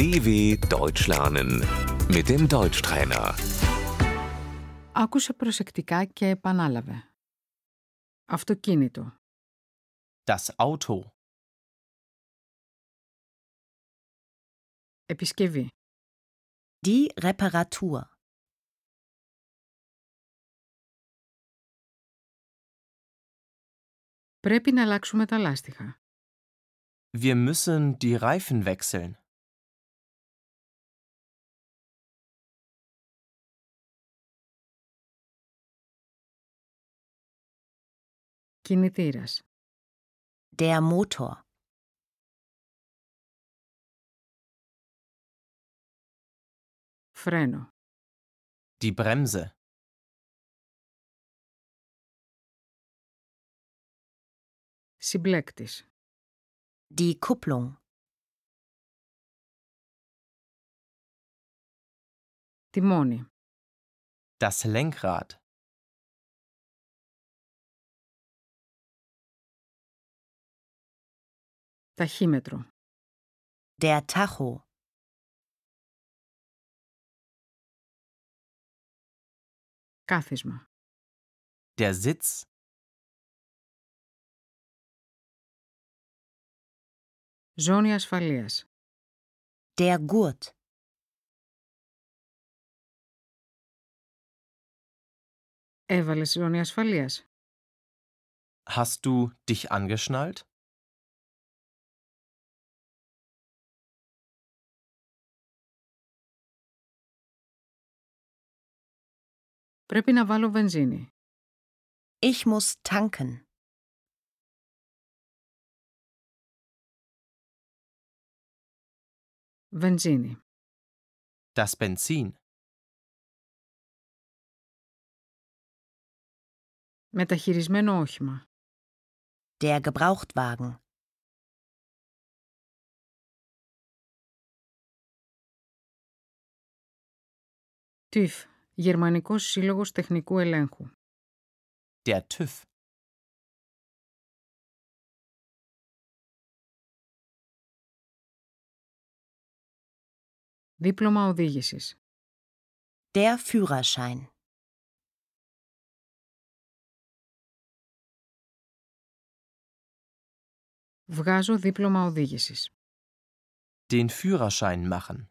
DW Deutsch lernen mit dem Deutschtrainer. Άκουσε προσεκτικά και επανάλαβε. Αυτοκίνητο, Das Auto. επισκευή, Die Reparatur. πρέπει να αλλάξουμε τα λάστιχα. Wir müssen die Reifen wechseln. Κινητήρας, Der Motor. φρένο, Die Bremse. συμπλέκτης, Die Kupplung. τιμόνι, Das Lenkrad. ταχύμετρο, Der Tacho. κάθισμα, Der Sitz. ζώνη ασφαλείας, Der Gurt. έβαλες ζώνη ασφαλείας, Hast du dich angeschnallt? πρέπει να βάλω βενζίνη, Ich muss tanken. βενζίνη, Das Benzin. μεταχειρισμένο όχημα, Der Gebrauchtwagen. TÜV, Γερμανικός Σύλλογος Τεχνικού Ελέγχου, Der TÜV. δίπλωμα οδήγησης, Der Führerschein. βγάζω δίπλωμα οδήγησης, Den Führerschein machen.